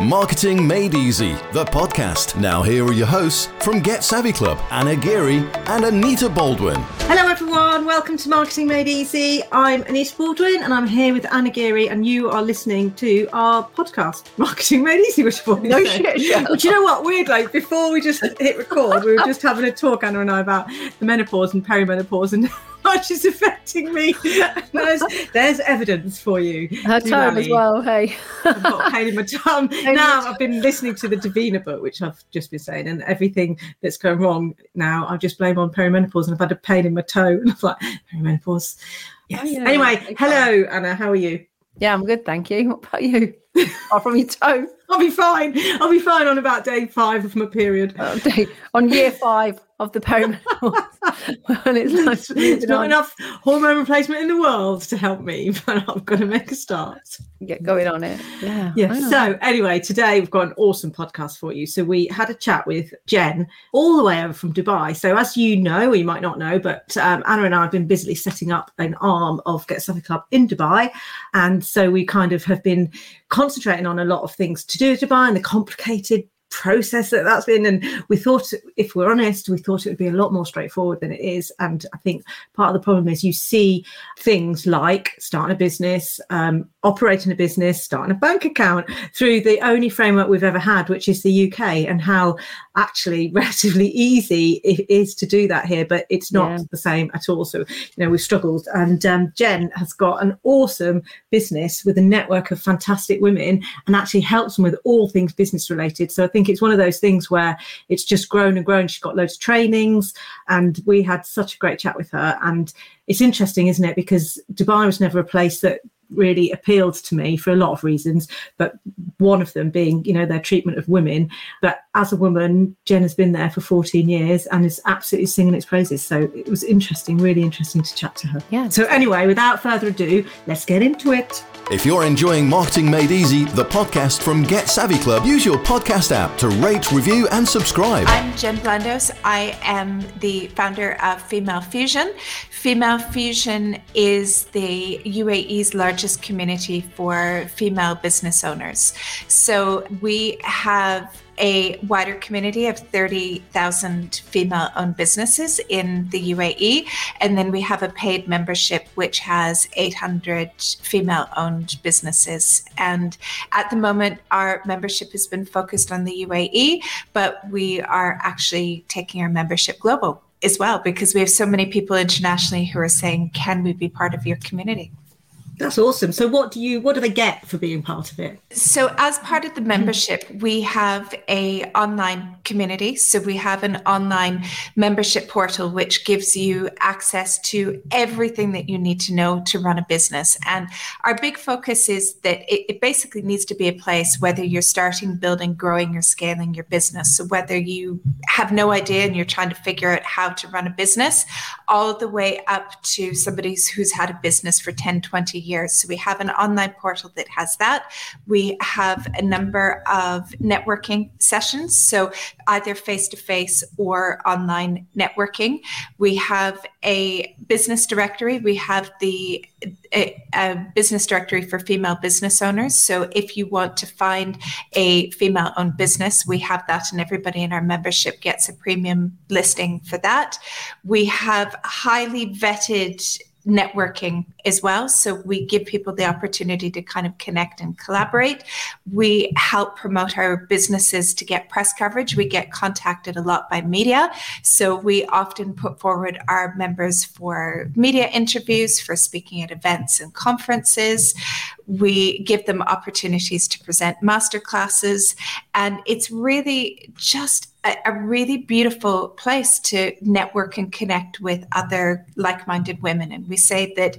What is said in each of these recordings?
Marketing Made Easy, the podcast. Now, here are your hosts from Get Savvy Club Anna Geary and Anita Baldwin. Hello, everyone. Welcome to Marketing Made Easy. I'm Anita Baldwin and I'm here with Anna Geary, and you are listening to our podcast, Marketing Made Easy, which for no shit. Yeah. But you know what? Weird, like before we just hit record, we were just having a talk, Anna and I, about the menopause and perimenopause and much is affecting me. There's, there's evidence for you. Her tongue as well, hey. I've got pain in my tongue. now I've been listening to the Davina book, which I've just been saying, and everything that's going wrong now, I just blame on perimenopause and I've had a pain in my toe. And I'm like, perimenopause. Yes. Oh, yeah. Anyway, okay. hello, Anna. How are you? Yeah, I'm good, thank you. What about you? Apart from your toe. I'll be fine. I'll be fine on about day five of my period. Oh, day, on year five of the perimenopause. well, it's, it's not enough hormone replacement in the world to help me, but I'm going to make a start. Get going on it. Yeah. Yeah. So, anyway, today we've got an awesome podcast for you. So, we had a chat with Jen all the way over from Dubai. So, as you know, or you might not know, but um, Anna and I have been busily setting up an arm of Get Something Club in Dubai. And so, we kind of have been concentrating on a lot of things to do with Dubai and the complicated process that that's been and we thought if we're honest we thought it would be a lot more straightforward than it is. And i think part of the problem is you see things like starting a business um, operating a business starting a bank account through the only framework we've ever had which is the uk and how actually relatively easy it is to do that here but it's not yeah. the same at all. So you know we've struggled. And um, jen has got an awesome business with a network of fantastic women and actually helps them with all things business related. So i think think it's one of those things where it's just grown and grown. She's got loads of trainings, and we had such a great chat with her. And it's interesting, isn't it? Because Dubai was never a place that really appealed to me for a lot of reasons, but one of them being, you know, their treatment of women. But as a woman, Jen has been there for 14 years and is absolutely singing its praises. So it was interesting, really interesting to chat to her. Yeah. So anyway, without further ado, let's get into it. If you're enjoying Marketing Made Easy, the podcast from Get Savvy Club, use your podcast app to rate, review, and subscribe. I'm Jen Blandos. I am the founder of Female Fusion. Female Fusion is the UAE's largest community for female business owners. So we have a wider community of 30,000 female owned businesses in the UAE. And then we have a paid membership which has 800 female owned businesses. And at the moment, our membership has been focused on the UAE, but we are actually taking our membership global as well because we have so many people internationally who are saying, Can we be part of your community? That's awesome. So what do you what do they get for being part of it? So as part of the membership, we have a online community. So we have an online membership portal which gives you access to everything that you need to know to run a business. And our big focus is that it, it basically needs to be a place whether you're starting, building, growing, or scaling your business. So whether you have no idea and you're trying to figure out how to run a business, all the way up to somebody who's had a business for 10, 20 years. So we have an online portal that has that. We have a number of networking sessions, so either face to face or online networking. We have a business directory. We have the a, a, business directory for female business owners. So if you want to find a female owned business, we have that, and everybody in our membership gets a premium listing for that. We have highly vetted networking as well. So we give people the opportunity to kind of connect and collaborate. We help promote our businesses to get press coverage. We get contacted a lot by media. So we often put forward our members for media interviews, for speaking at events and conferences. We give them opportunities to present masterclasses. And it's really just a, a, really beautiful place to network and connect with other like minded women. And we say that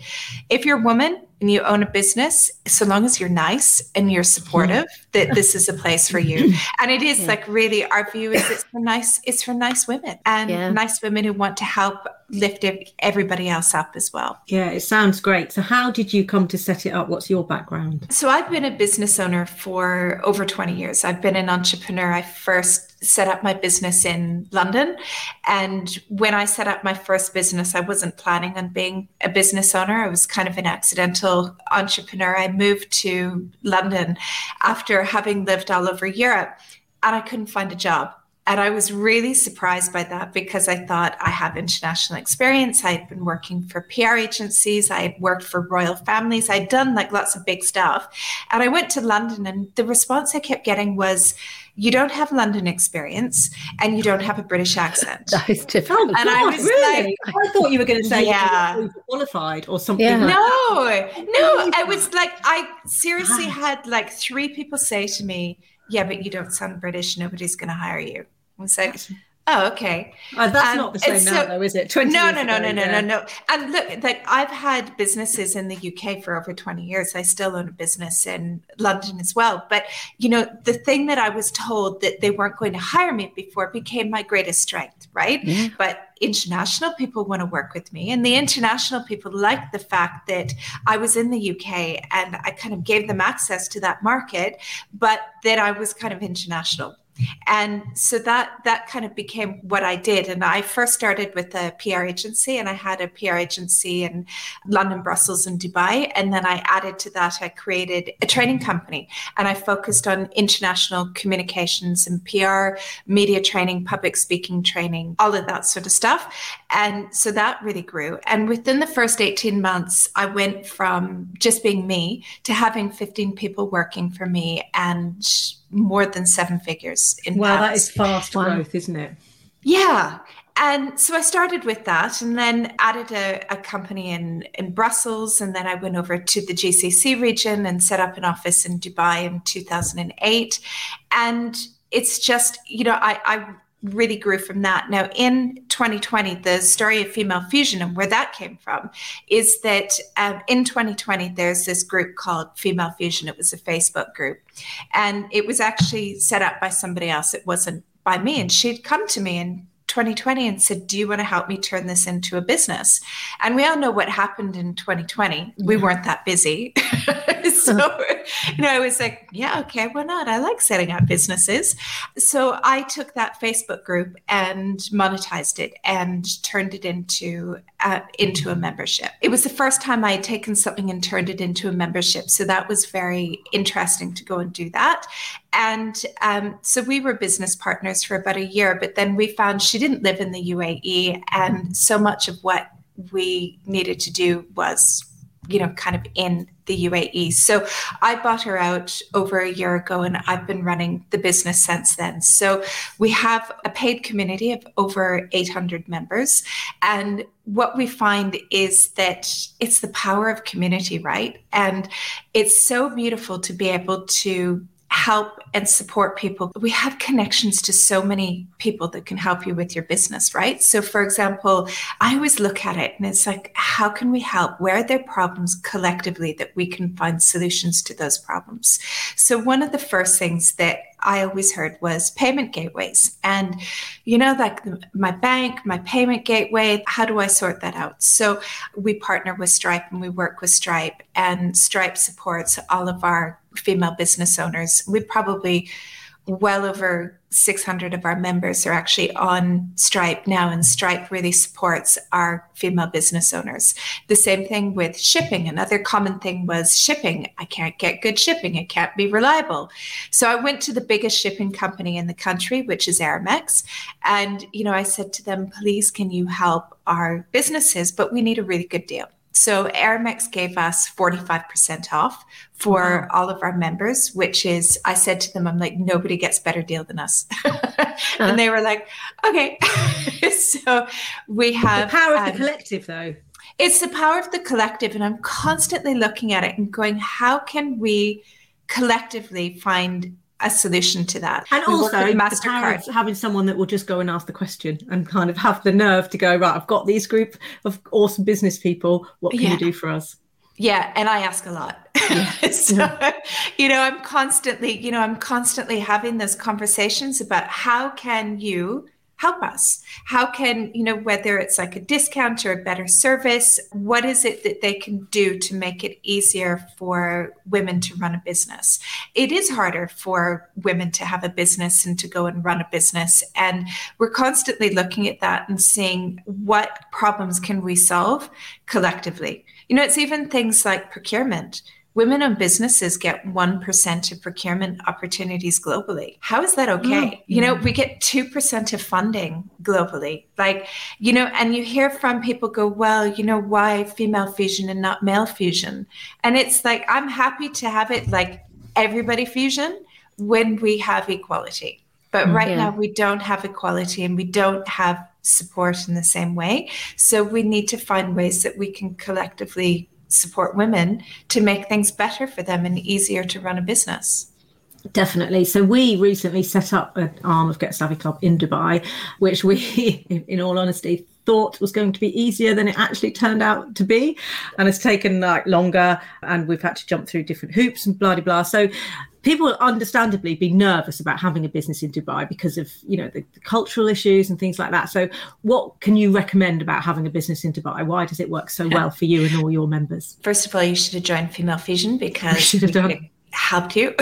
if you're a woman and you own a business, so long as you're nice and you're supportive, mm-hmm. that this is a place for you. And it is yeah. like really our view is it's for nice, it's for nice women and yeah. nice women who want to help lift everybody else up as well. Yeah, it sounds great. So how did you come to set it up? What's your background? So I've been a business owner for over 20 years. I've been an entrepreneur. I first set up my business in London. And when I set up my first business, I wasn't planning on being a business owner. I was kind of an accidental entrepreneur. I moved to London after having lived all over Europe and I couldn't find a job. And I was really surprised by that because I thought I have international experience. I had been working for PR agencies, I had worked for royal families, I'd done like lots of big stuff. And I went to London, and the response I kept getting was, you don't have London experience and you don't have a British accent. that is different. Oh, And I was really? I thought you were going to say Yeah. you were qualified or something. Yeah. Like No, no, I was like, I seriously Right. had like three people say to me, Yeah, but you don't sound British. Nobody's going to hire you. I was like, Oh, okay. Uh, that's Um, not the same now, so- though, is it? 20 No, no, no, ago, no, no, yeah. no, no. And look, like I've had businesses in the UK for over 20 years. I still own a business in London as well. But, you know, the thing that I was told that they weren't going to hire me before became my greatest strength, right? Yeah. But international people want to work with me. And the international people like the fact that I was in the UK and I kind of gave them access to that market, but that I was kind of international and so that that kind of became what I did. And I first started with a PR agency, and I had a PR agency in London, Brussels, and Dubai. And then I added to that, I created a training company, and I focused on international communications and PR, media training, public speaking training, all of that sort of stuff. And so that really grew. And within the first 18 months, I went from just being me to having 15 people working for me and more than seven figures in Well, that pounds. is fast Wow. growth, isn't it? Yeah. And so I started with that and then added a, a company in, in Brussels. And then I went over to the GCC region and set up an office in Dubai in 2008. And it's just, you know, I, I really grew from that. Now, in 2020, the story of Female Fusion and where that came from is that um, in 2020, there's this group called Female Fusion. It was a Facebook group. And it was actually set up by somebody else. It wasn't by me. And she'd come to me in 2020 and said, Do you want to help me turn this into a business? And we all know what happened in 2020. We weren't that busy. so, you know, I was like, Yeah, okay, why not? I like setting up businesses. So I took that Facebook group and monetized it and turned it into uh, into a membership. It was the first time I had taken something and turned it into a membership. So that was very interesting to go and do that. And um, so we were business partners for about a year, but then we found she didn't live in the UAE, and so much of what we needed to do was, you know, kind of in the UAE. So I bought her out over a year ago, and I've been running the business since then. So we have a paid community of over 800 members, and what we find is that it's the power of community, right? And it's so beautiful to be able to help and support people. We have connections to so many people that can help you with your business, right? So, for example, I always look at it and it's like, how can we help? Where are there problems collectively that we can find solutions to those problems? So, one of the first things that I always heard was payment gateways. And, you know, like my bank, my payment gateway, how do I sort that out? So, we partner with Stripe and we work with Stripe, and Stripe supports all of our female business owners. We probably well over 600 of our members are actually on Stripe now, and Stripe really supports our female business owners. The same thing with shipping. Another common thing was shipping. I can't get good shipping, it can't be reliable. So I went to the biggest shipping company in the country, which is Aramex. And, you know, I said to them, please, can you help our businesses? But we need a really good deal. So Aramex gave us 45% off for all of our members, which is, I said to them, I'm like, nobody gets better deal than us. and they were like, okay. so we have The power of the um, collective, though. it's the power of the collective. And I'm constantly looking at it and going, how can we collectively find a solution to that? And We also with the power of having someone that will just go and ask the question and kind of have the nerve to go, right, I've got these group of awesome business people. What can Yeah. you do for us? Yeah, and I ask a lot. so, you know, I'm constantly, you know, I'm constantly having those conversations about how can you help us? How can, you know, whether it's like a discount or a better service, what is it that they can do to make it easier for women to run a business? It is harder for women to have a business and to go and run a business. And we're constantly looking at that and seeing what problems can we solve collectively. You know, it's even things like procurement Women owned businesses get 1% of procurement opportunities globally. How is that okay? Mm-hmm. You know, we get 2% of funding globally. Like, you know, and you hear from people go, well, you know, why female fusion and not male fusion? And it's like, I'm happy to have it like everybody fusion when we have equality. But mm-hmm. right now, we don't have equality and we don't have support in the same way. So we need to find ways that we can collectively support women to make things better for them and easier to run a business. Definitely. So we recently set up an arm of Get Savvy Club in Dubai, which we, in all honesty, thought was going to be easier than it actually turned out to be and it's taken like longer and we've had to jump through different hoops and blah blah blah so people understandably be nervous about having a business in Dubai because of you know the, the, cultural issues and things like that. So, what can you recommend about having a business in Dubai? Why does it work so well for you and all your members? First of all, you should have joined Female Fusion because should have done helped you.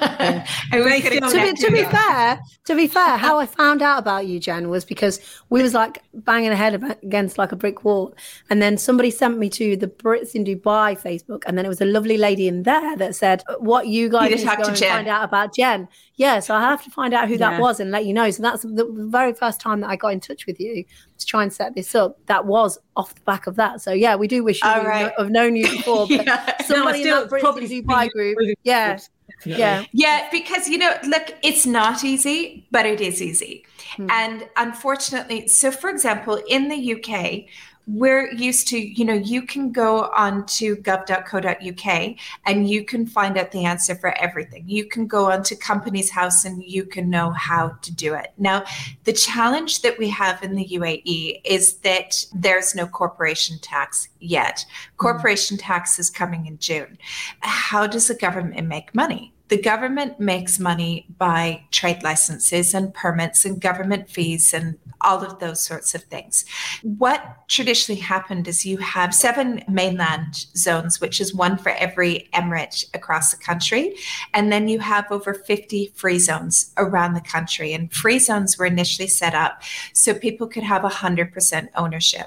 Yeah. to, be, to be fair, to be fair, how I found out about you, Jen, was because we was like banging ahead against like a brick wall, and then somebody sent me to the Brits in Dubai Facebook, and then it was a lovely lady in there that said, "What you guys you need to, to find out about Jen." Yeah, so I have to find out who yeah. that was and let you know. So that's the very first time that I got in touch with you to try and set this up. That was off the back of that. So yeah, we do wish you right. have known you before. But yeah. somebody no, in that probably Dubai group, yeah. Yeah. Yeah, because you know, look, it's not easy, but it is easy. Hmm. And unfortunately, so for example, in the UK, we're used to, you know, you can go on to gov.co.uk and you can find out the answer for everything. You can go onto Companies House and you can know how to do it. Now, the challenge that we have in the UAE is that there's no corporation tax yet. Hmm. Corporation mm. tax is coming in June. How does the government make money? The government makes money by trade licenses and permits and government fees and all of those sorts of things. What traditionally happened is you have seven mainland zones, which is one for every emirate across the country. And then you have over 50 free zones around the country. And free zones were initially set up so people could have 100% ownership.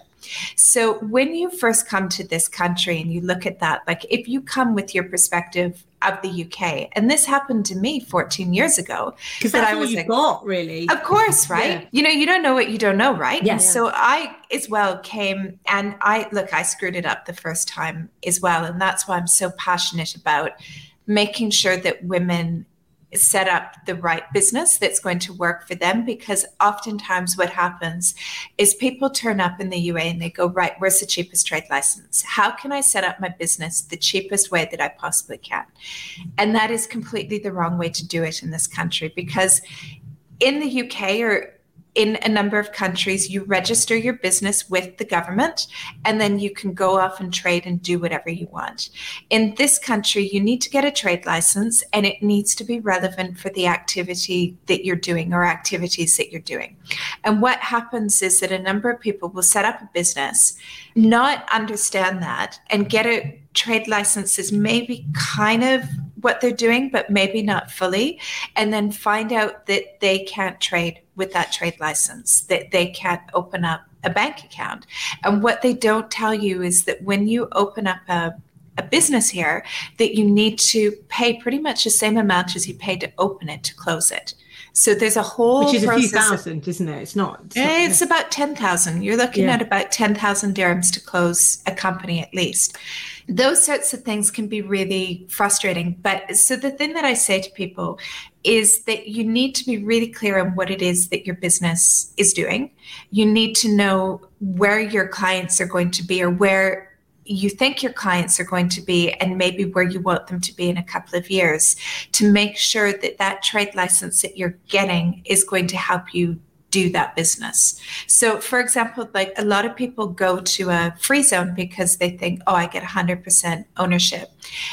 So when you first come to this country and you look at that, like if you come with your perspective of the UK. And this happened to me 14 years ago. Because that's I was you like, got, really. Of course, right? Yeah. You know, you don't know what you don't know, right? Yes. So I as well came and I look, I screwed it up the first time as well. And that's why I'm so passionate about making sure that women set up the right business that's going to work for them because oftentimes what happens is people turn up in the UA and they go, right, where's the cheapest trade license? How can I set up my business the cheapest way that I possibly can? And that is completely the wrong way to do it in this country because in the UK or in a number of countries, you register your business with the government and then you can go off and trade and do whatever you want. In this country, you need to get a trade license and it needs to be relevant for the activity that you're doing or activities that you're doing. And what happens is that a number of people will set up a business, not understand that, and get a trade licenses maybe kind of what they're doing, but maybe not fully, and then find out that they can't trade with that trade license, that they can't open up a bank account. And what they don't tell you is that when you open up a a business here that you need to pay pretty much the same amount as you pay to open it to close it. So there's a whole which is a few thousand, of, isn't it? It's not. It's, not, it's about ten thousand. You're looking yeah. at about ten thousand dirhams to close a company at least. Those sorts of things can be really frustrating. But so the thing that I say to people is that you need to be really clear on what it is that your business is doing. You need to know where your clients are going to be or where you think your clients are going to be and maybe where you want them to be in a couple of years to make sure that that trade license that you're getting is going to help you do that business. So, for example, like a lot of people go to a free zone because they think, oh, I get 100% ownership.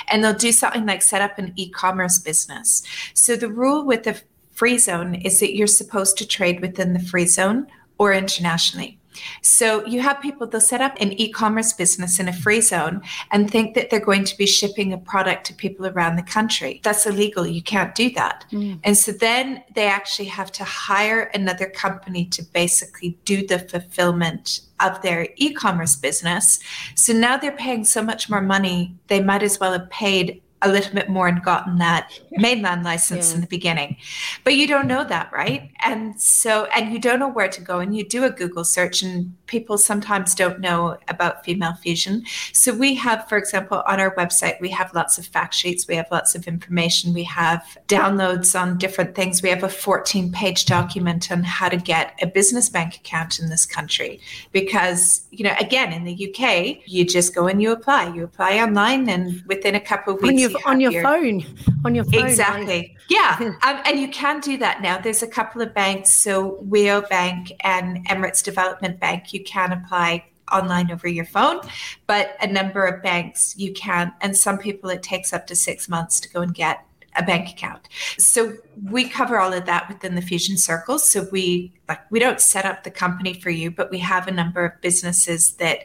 And they'll do something like set up an e commerce business. So, the rule with the free zone is that you're supposed to trade within the free zone or internationally. So you have people, they'll set up an e commerce business in a free zone and think that they're going to be shipping a product to people around the country. That's illegal. You can't do that. Mm. And so then they actually have to hire another company to basically do the fulfillment of their e commerce business. So now they're paying so much more money, they might as well have paid a little bit more and gotten that mainland license yeah. in the beginning. But you don't know that, right? And so, and you don't know where to go. And you do a Google search, and people sometimes don't know about female fusion. So we have, for example, on our website, we have lots of fact sheets, we have lots of information, we have downloads on different things. We have a 14 page document on how to get a business bank account in this country. Because, you know, again, in the UK, you just go and you apply. You apply online, and within a couple of weeks, your, on your, phone on your phone exactly right? yeah um, and you can do that now there's a couple of banks so WIO Bank and Emirates Development Bank you can apply online over your phone but a number of banks you can and some people it takes up to six months to go and get a bank account. So we cover all of that within the Fusion Circles. So we like we don't set up the company for you, but we have a number of businesses that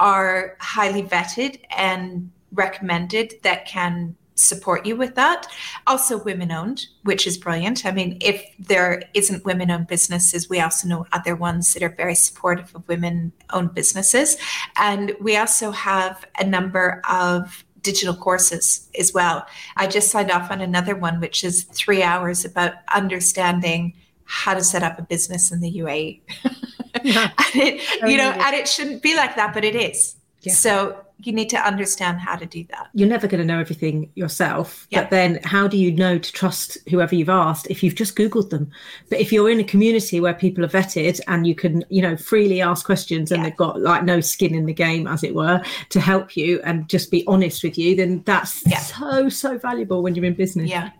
are highly vetted and recommended that can support you with that. Also, women owned, which is brilliant. I mean, if there isn't women owned businesses, we also know other ones that are very supportive of women owned businesses. And we also have a number of digital courses as well. I just signed off on another one, which is three hours about understanding how to set up a business in the UAE. Yeah. it, you know, and it shouldn't be like that, but it is. Yeah. So you need to understand how to do that. You're never going to know everything yourself, yeah. but then how do you know to trust whoever you've asked if you've just googled them? But if you're in a community where people are vetted and you can, you know, freely ask questions and yeah. they've got like no skin in the game as it were to help you and just be honest with you, then that's yeah. so so valuable when you're in business. Yeah.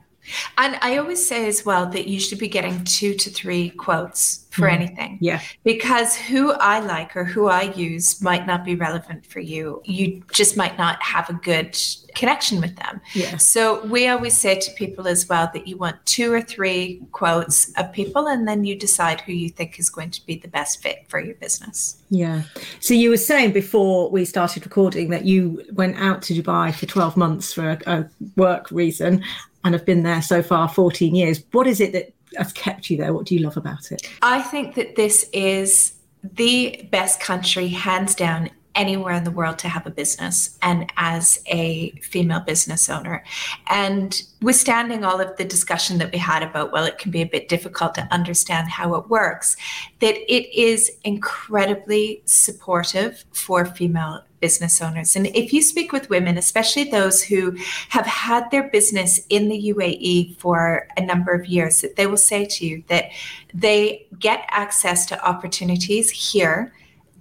And I always say as well that you should be getting two to three quotes for mm. anything. Yeah. Because who I like or who I use might not be relevant for you. You just might not have a good connection with them. Yeah. So we always say to people as well that you want two or three quotes of people and then you decide who you think is going to be the best fit for your business. Yeah. So you were saying before we started recording that you went out to Dubai for 12 months for a, a work reason and have been there so far 14 years. What is it that has kept you there? What do you love about it? I think that this is the best country, hands down, anywhere in the world to have a business and as a female business owner. And withstanding all of the discussion that we had about, well, it can be a bit difficult to understand how it works, that it is incredibly supportive for female business owners. And if you speak with women, especially those who have had their business in the UAE for a number of years, that they will say to you that they get access to opportunities here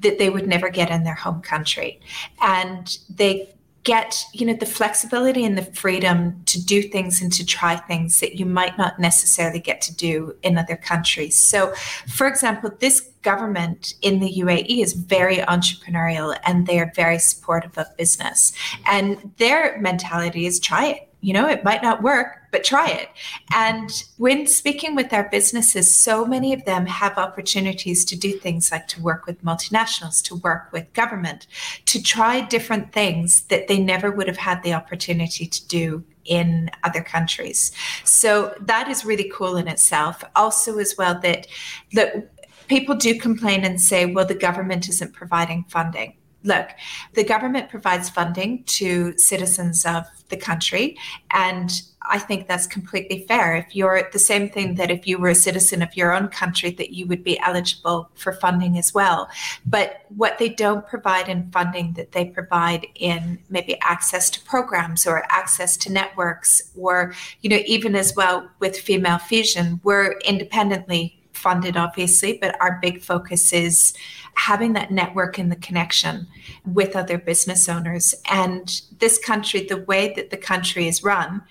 that they would never get in their home country. And they get you know the flexibility and the freedom to do things and to try things that you might not necessarily get to do in other countries. So for example this government in the UAE is very entrepreneurial and they are very supportive of business. And their mentality is try it. You know, it might not work, but try it. And when speaking with our businesses, so many of them have opportunities to do things like to work with multinationals, to work with government, to try different things that they never would have had the opportunity to do in other countries. So that is really cool in itself. Also, as well, that that people do complain and say, well, the government isn't providing funding look, the government provides funding to citizens of the country. And I think that's completely fair. If you're the same thing mm-hmm. that if you were a citizen of your own country, that you would be eligible for funding as well. But what they don't provide in funding, that they provide in maybe access to programs or access to networks, or, you know, even as well with Female Fusion, we're independently funded, obviously, but our big focus is having that network and the connection with other business owners. And this country, the way that the country is run,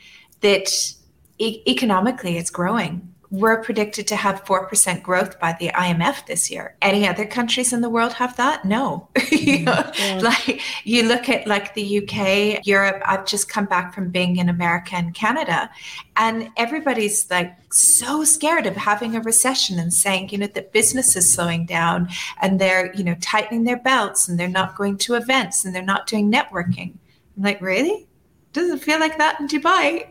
that e- economically it's growing we're predicted to have 4% growth by the IMF this year. Any other countries in the world have that? No. you know, mm-hmm. yeah. like you look at like the UK, Europe, I've just come back from being in America and Canada and everybody's like so scared of having a recession and saying, you know, that business is slowing down and they're, you know, tightening their belts and they're not going to events and they're not doing networking. I'm like, really? Doesn't feel like that in Dubai.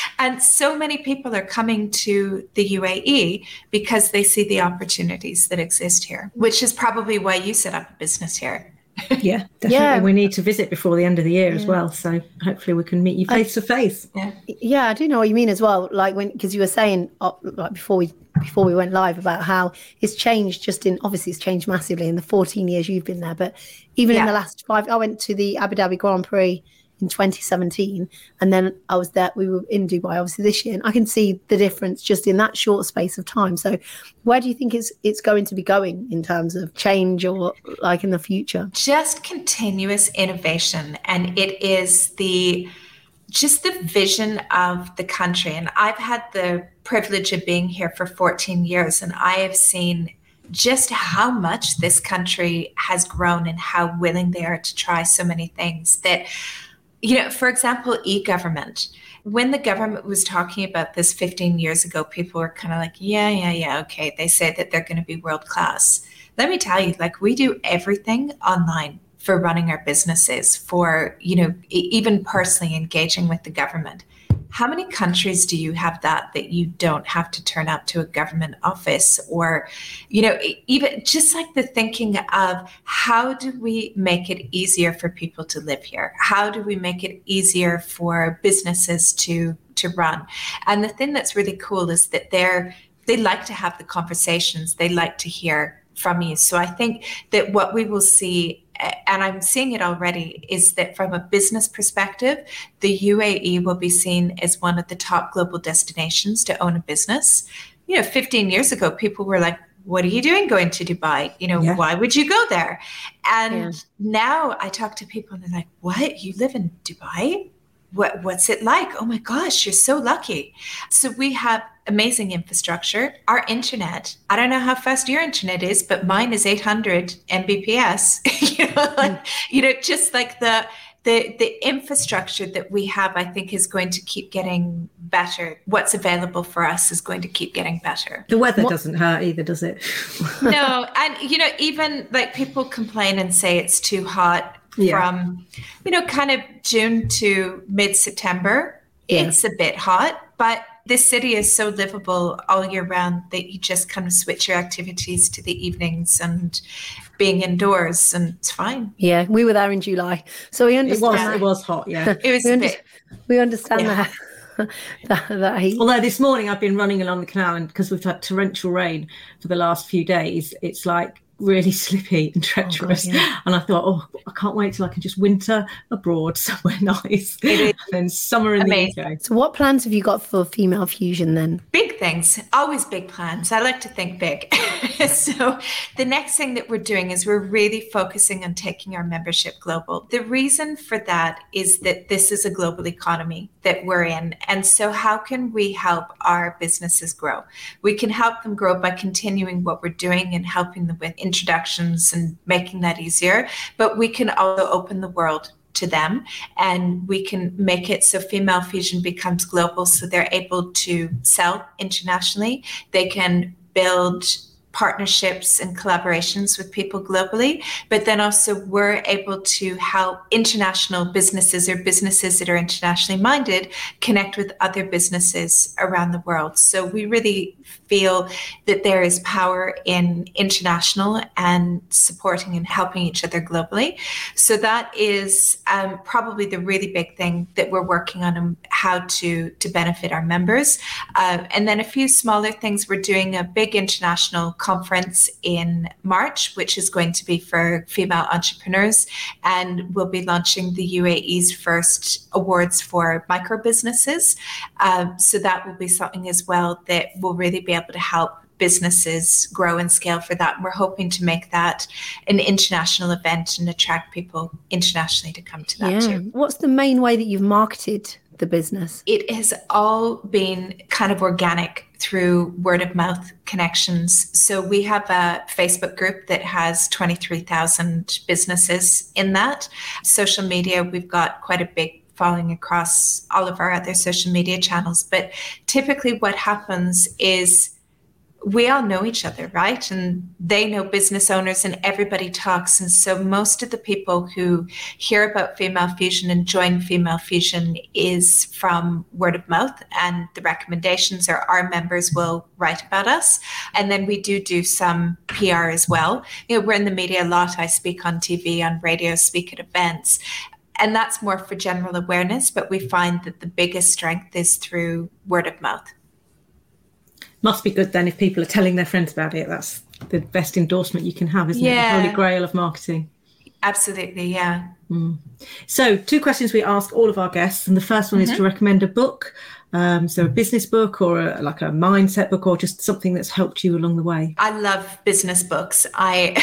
and so many people are coming to the UAE because they see the opportunities that exist here, which is probably why you set up a business here. yeah, definitely. Yeah. We need to visit before the end of the year yeah. as well. So hopefully we can meet you face to face. Yeah, yeah, I do know what you mean as well. Like when because you were saying uh, like before we before we went live about how it's changed. Just in obviously it's changed massively in the 14 years you've been there, but even yeah. in the last five, I went to the Abu Dhabi Grand Prix in 2017 and then i was there we were in dubai obviously this year and i can see the difference just in that short space of time. So where do you think it's it's going to be going in terms of change or like in the future? Just continuous innovation and it is the just the vision of the country. And i've had the privilege of being here for 14 years and i have seen just how much this country has grown and how willing they are to try so many things that you know, for example, e government. When the government was talking about this 15 years ago, people were kind of like, yeah, yeah, yeah, okay. They say that they're going to be world class. Let me tell you, like, we do everything online for running our businesses, for, you know, even personally engaging with the government how many countries do you have that that you don't have to turn up to a government office? Or you know even just like the thinking of how do we make it easier for people to live here? How do we make it easier for businesses to to run? And the thing that's really cool is that they're they like to have the conversations. They like to hear from you. So i think that what we will see and I'm seeing it already, is that from a business perspective, the UAE will be seen as one of the top global destinations to own a business. You know, 15 years ago, people were like, what are you doing going to Dubai? You know, yeah. why would you go there? And yeah. now I talk to people and they're like, what? You live in Dubai? What, what's it like? Oh my gosh, you're so lucky. So we have amazing infrastructure. Our internet, I don't know how fast your internet is, but mine is 800 Mbps. you, know, like, hmm. you know, just like the the the infrastructure that we have, I think, is going to keep getting better. What's available for us is going to keep getting better. The weather what, doesn't hurt either, does it? no, and you know, even like people complain and say it's too hot yeah. from, you know, kind of June to mid September. Yeah. It's a bit hot, but this city is so livable all year round that you just kind of switch your activities to the evenings and being indoors and it's fine. Yeah, we were there in July. So we understand. It was, it was hot, yeah. it was we, under- we understand yeah. that. that, that heat. Although this morning I've been running along the canal and because we've had torrential rain for the last few days, it's like really slippy and treacherous. Oh God, yeah. And I thought, oh, I can't wait till I can just winter abroad somewhere nice. and then summer in Amazing. the UK. So, what plans have you got for Female Fusion then? Big things, always big plans. I like to think big. so, the next thing that we're doing is we're really focusing on taking our membership global. The reason for that is that this is a global economy that we're in. And so, how can we help our businesses grow? We can help them grow by continuing what we're doing and helping them with introductions and making that easier. But we can also open the world to them and we can make it so female fusion becomes global so they're able to sell internationally they can build partnerships and collaborations with people globally, but then also we're able to help international businesses or businesses that are internationally minded connect with other businesses around the world. So we really feel that there is power in international and supporting and helping each other globally. So that is um, probably the really big thing that we're working on and how to to benefit our members. Uh, and then a few smaller things. We're doing a big international conference in March, which is going to be for female entrepreneurs. And we'll be launching the UAE's first awards for micro businesses. Um, so that will be something as well that will really be able to help businesses grow and scale for that. And we're hoping to make that an international event and attract people internationally to come to that yeah. too. What's the main way that you've marketed the business? It has all been kind of organic through word of mouth connections. So we have a Facebook group that has 23,000 businesses in that. Social media, we've got quite a big following across all of our other social media channels. But typically, what happens is we all know each other, right? And they know business owners and everybody talks. And so most of the people who hear about Female Fusion and join Female Fusion is from word of mouth. And the recommendations are our members will write about us. And then we do do some PR as well. You know, we're in the media a lot. I speak on TV, on radio, speak at events. And that's more for general awareness. But we find that the biggest strength is through word of mouth must be good then if people are telling their friends about it. That's the best endorsement you can have, isn't yeah. it? The holy grail of marketing. Absolutely, yeah. Mm. So, two questions we ask all of our guests, and the first one mm-hmm. is to recommend a book um, so a business book or a, like a mindset book or just something that's helped you along the way. I love business books. I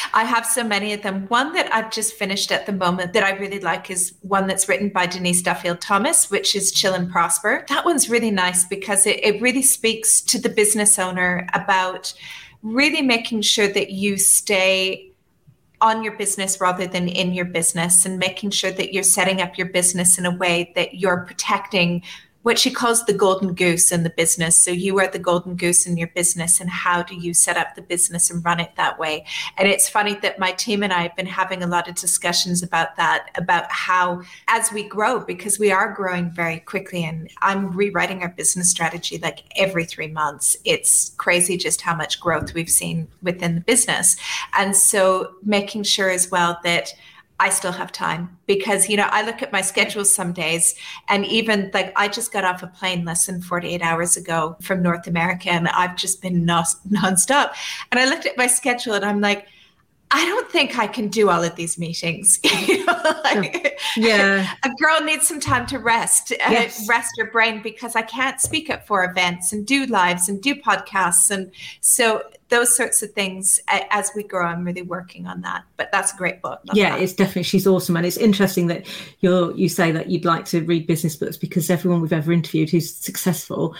I have so many of them. One that I've just finished at the moment that I really like is one that's written by Denise Duffield Thomas, which is Chillpreneur. That one's really nice because it, it really speaks to the business owner about really making sure that you stay on your business rather than in your business and making sure that you're setting up your business in a way that you're protecting what she calls the golden goose in the business. So you are the golden goose in your business, and how do you set up the business and run it that way? And it's funny that my team and I have been having a lot of discussions about that, about how as we grow, because we are growing very quickly, and I'm rewriting our business strategy like every three months. It's crazy just how much growth we've seen within the business. And so making sure as well that I still have time because you know I look at my schedule some days and even like I just got off a plane less than 48 hours ago from North America and I've just been non- nonstop. And I looked at my schedule and I'm like I don't think I can do all of these meetings. you know, like, yeah. A girl needs some time to rest, uh, rest your brain because I can't speak at four events and do lives and do podcasts. And so those sorts of things as we grow, I'm really working on that. But that's a great book. Love yeah, that. it's definitely, she's awesome. And it's interesting that you're, you say that you'd like to read business books because everyone we've ever interviewed who's successful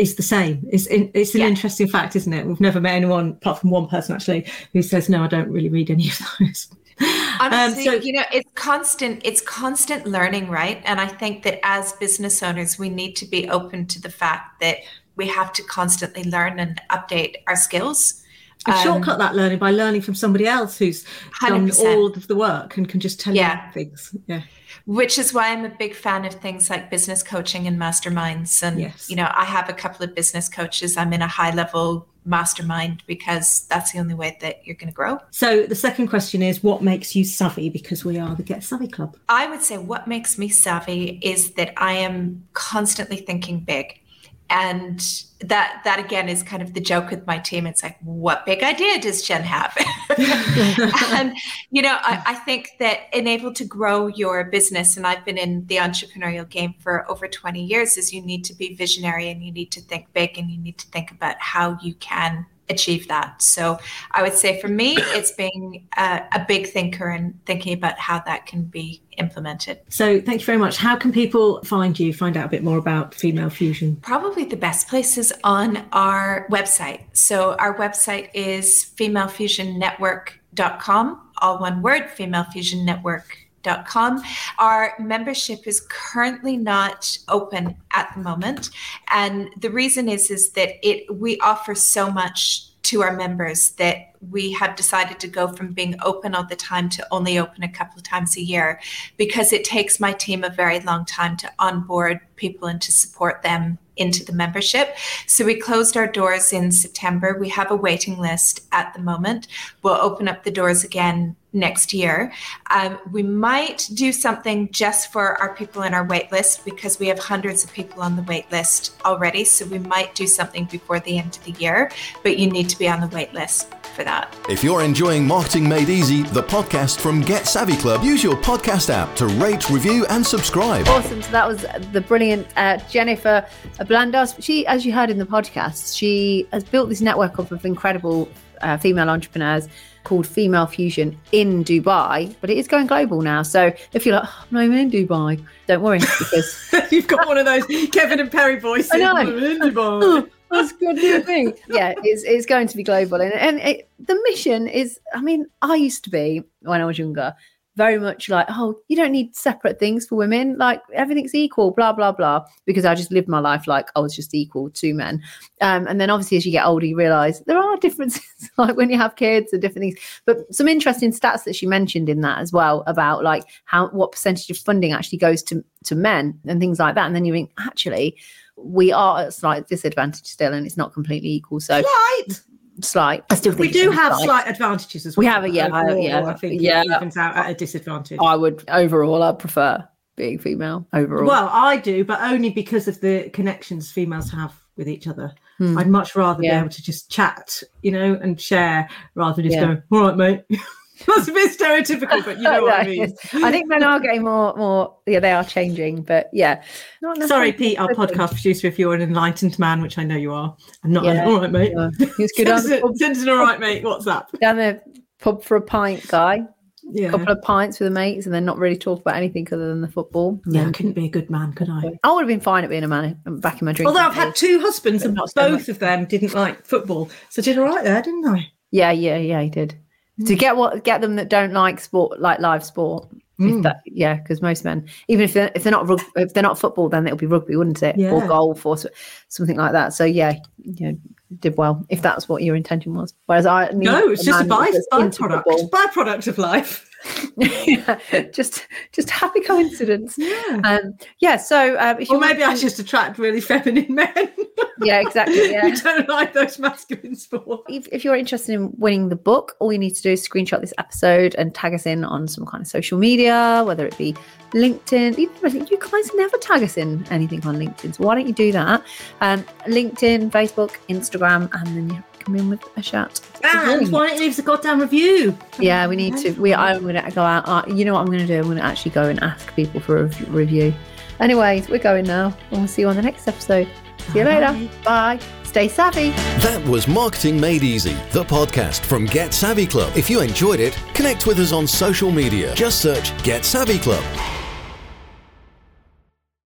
is the same. It's it's an yeah. interesting fact, isn't it? We've never met anyone apart from one person actually who says no, I don't really read any of those. Honestly, um, so, you know, it's constant. It's constant learning, right? And I think that as business owners, we need to be open to the fact that we have to constantly learn and update our skills. Um, shortcut that learning by learning from somebody else who's 100%. done all of the work and can just tell yeah. you things. Yeah which is why I'm a big fan of things like business coaching and masterminds. And, yes. you know, I have a couple of business coaches. I'm in a high level mastermind because that's the only way that you're going to grow. So the second question is what makes you savvy because we are the Get Savvy Club? I would say what makes me savvy is that I am constantly thinking big and that that again is kind of the joke with my team. It's like what big idea does jen have? And you know I, I, think that enable to grow your business and i've been in the entrepreneurial game for over 20 years is you need to be visionary and you need to think big and you need to think about how you can achieve that. So I would say for me, it's being a, a, big thinker and thinking about how that can be implemented. So thank you very much. How can people find you, find out a bit more about Female Fusion? Probably the best place is on our website. So our website is femalefusionnetwork.com, all one word, Female Fusion Network Com. Our membership is currently not open at the moment, and the reason is is that it we offer so much to our members that we have decided to go from being open all the time to only open a couple of times a year because it takes my team a very long time to onboard people and to support them into the membership. So we closed our doors in September. We have a waiting list at the moment. We'll open up the doors again next year. Um, we might do something just for our people in our wait list because we have hundreds of people on the wait list already. So we might do something before the end of the year, but you need to be on the wait list for that. If you're enjoying Marketing Made Easy, the podcast from Get Savvy Club, use your podcast app to rate, review, and subscribe. Awesome. So that was the brilliant uh, Jennifer Blandos. She, as you heard in the podcast, she has built this network up of incredible uh, female entrepreneurs called Female Fusion in Dubai, but it is going global now. So if you're like, oh, I'm in Dubai, don't worry because you've got one of those Kevin and Perry voices. I know. I'm in Dubai. That's good thing. Yeah, it's, it's going to be global. And, and it, the mission is, I mean, I used to be, when I was younger, very much like, oh, you don't need separate things for women. Like everything's equal, blah, blah, blah. Because I just lived my life like I was just equal to men. Um, and then obviously as you get older, you realize there are differences, like when you have kids and different things. But some interesting stats that she mentioned in that as well about like how what percentage of funding actually goes to to men and things like that. And then you think, actually, we are at a slight disadvantage still, and it's not completely equal. So slight slight. I still think we do have slight. slight advantages as well. We have a yeah, overall, yeah. I think yeah, it evens out at a disadvantage. I would overall, I prefer being female overall. Well, I do, but only because of the connections females have with each other. Hmm. I'd much rather yeah. be able to just chat, you know, and share rather than just yeah. go, "All right, mate." That's a bit stereotypical, but you know what I mean. I think men are getting more, more. Yeah, they are changing, but yeah. Sorry, Pete, our podcast producer, if you're an enlightened man, which I know you are. I'm not. Yeah, all right, mate. Yeah. He's good. Send all right, mate. What's up? Down the pub for a pint, guy. Yeah. A couple of pints with the mates and then not really talk about anything other than the football. Yeah, I couldn't be a good man, could I? I would have been fine at being a man back in my dream. Although I've had two husbands and both so of them didn't like football. So I did all right there, didn't I? Yeah, yeah, yeah, he did to get what get them that don't like sport like live sport. Mm. that, yeah because most men even if they're, if they're not if they're not football then it'll be rugby wouldn't it? Yeah. or golf or something like that. So yeah you know, did well if that's what your intention was. Whereas i no it's just a by, byproduct byproduct of life yeah, just just happy coincidence. Yeah. Um, yeah. So, um, or maybe I just attract really feminine men. yeah, exactly. Yeah. you don't like those masculine sports. If, if, you're interested in winning the book, all you need to do is screenshot this episode and tag us in on some kind of social media, whether it be LinkedIn. You, you guys never tag us in anything on LinkedIn, so why don't you do that? Um, LinkedIn, Facebook, Instagram, and then you come in with a shout. And why don't you leave us a goddamn review? Yeah, we need to. We I'm going to go out. Uh, you know what I'm going to do? I'm going to actually go and ask people for a review. Anyways, we're going now, and we'll see you on the next episode. See you Bye. later. Bye. Stay savvy. That was Marketing Made Easy, the podcast from Get Savvy Club. If you enjoyed it, connect with us on social media. Just search Get Savvy Club.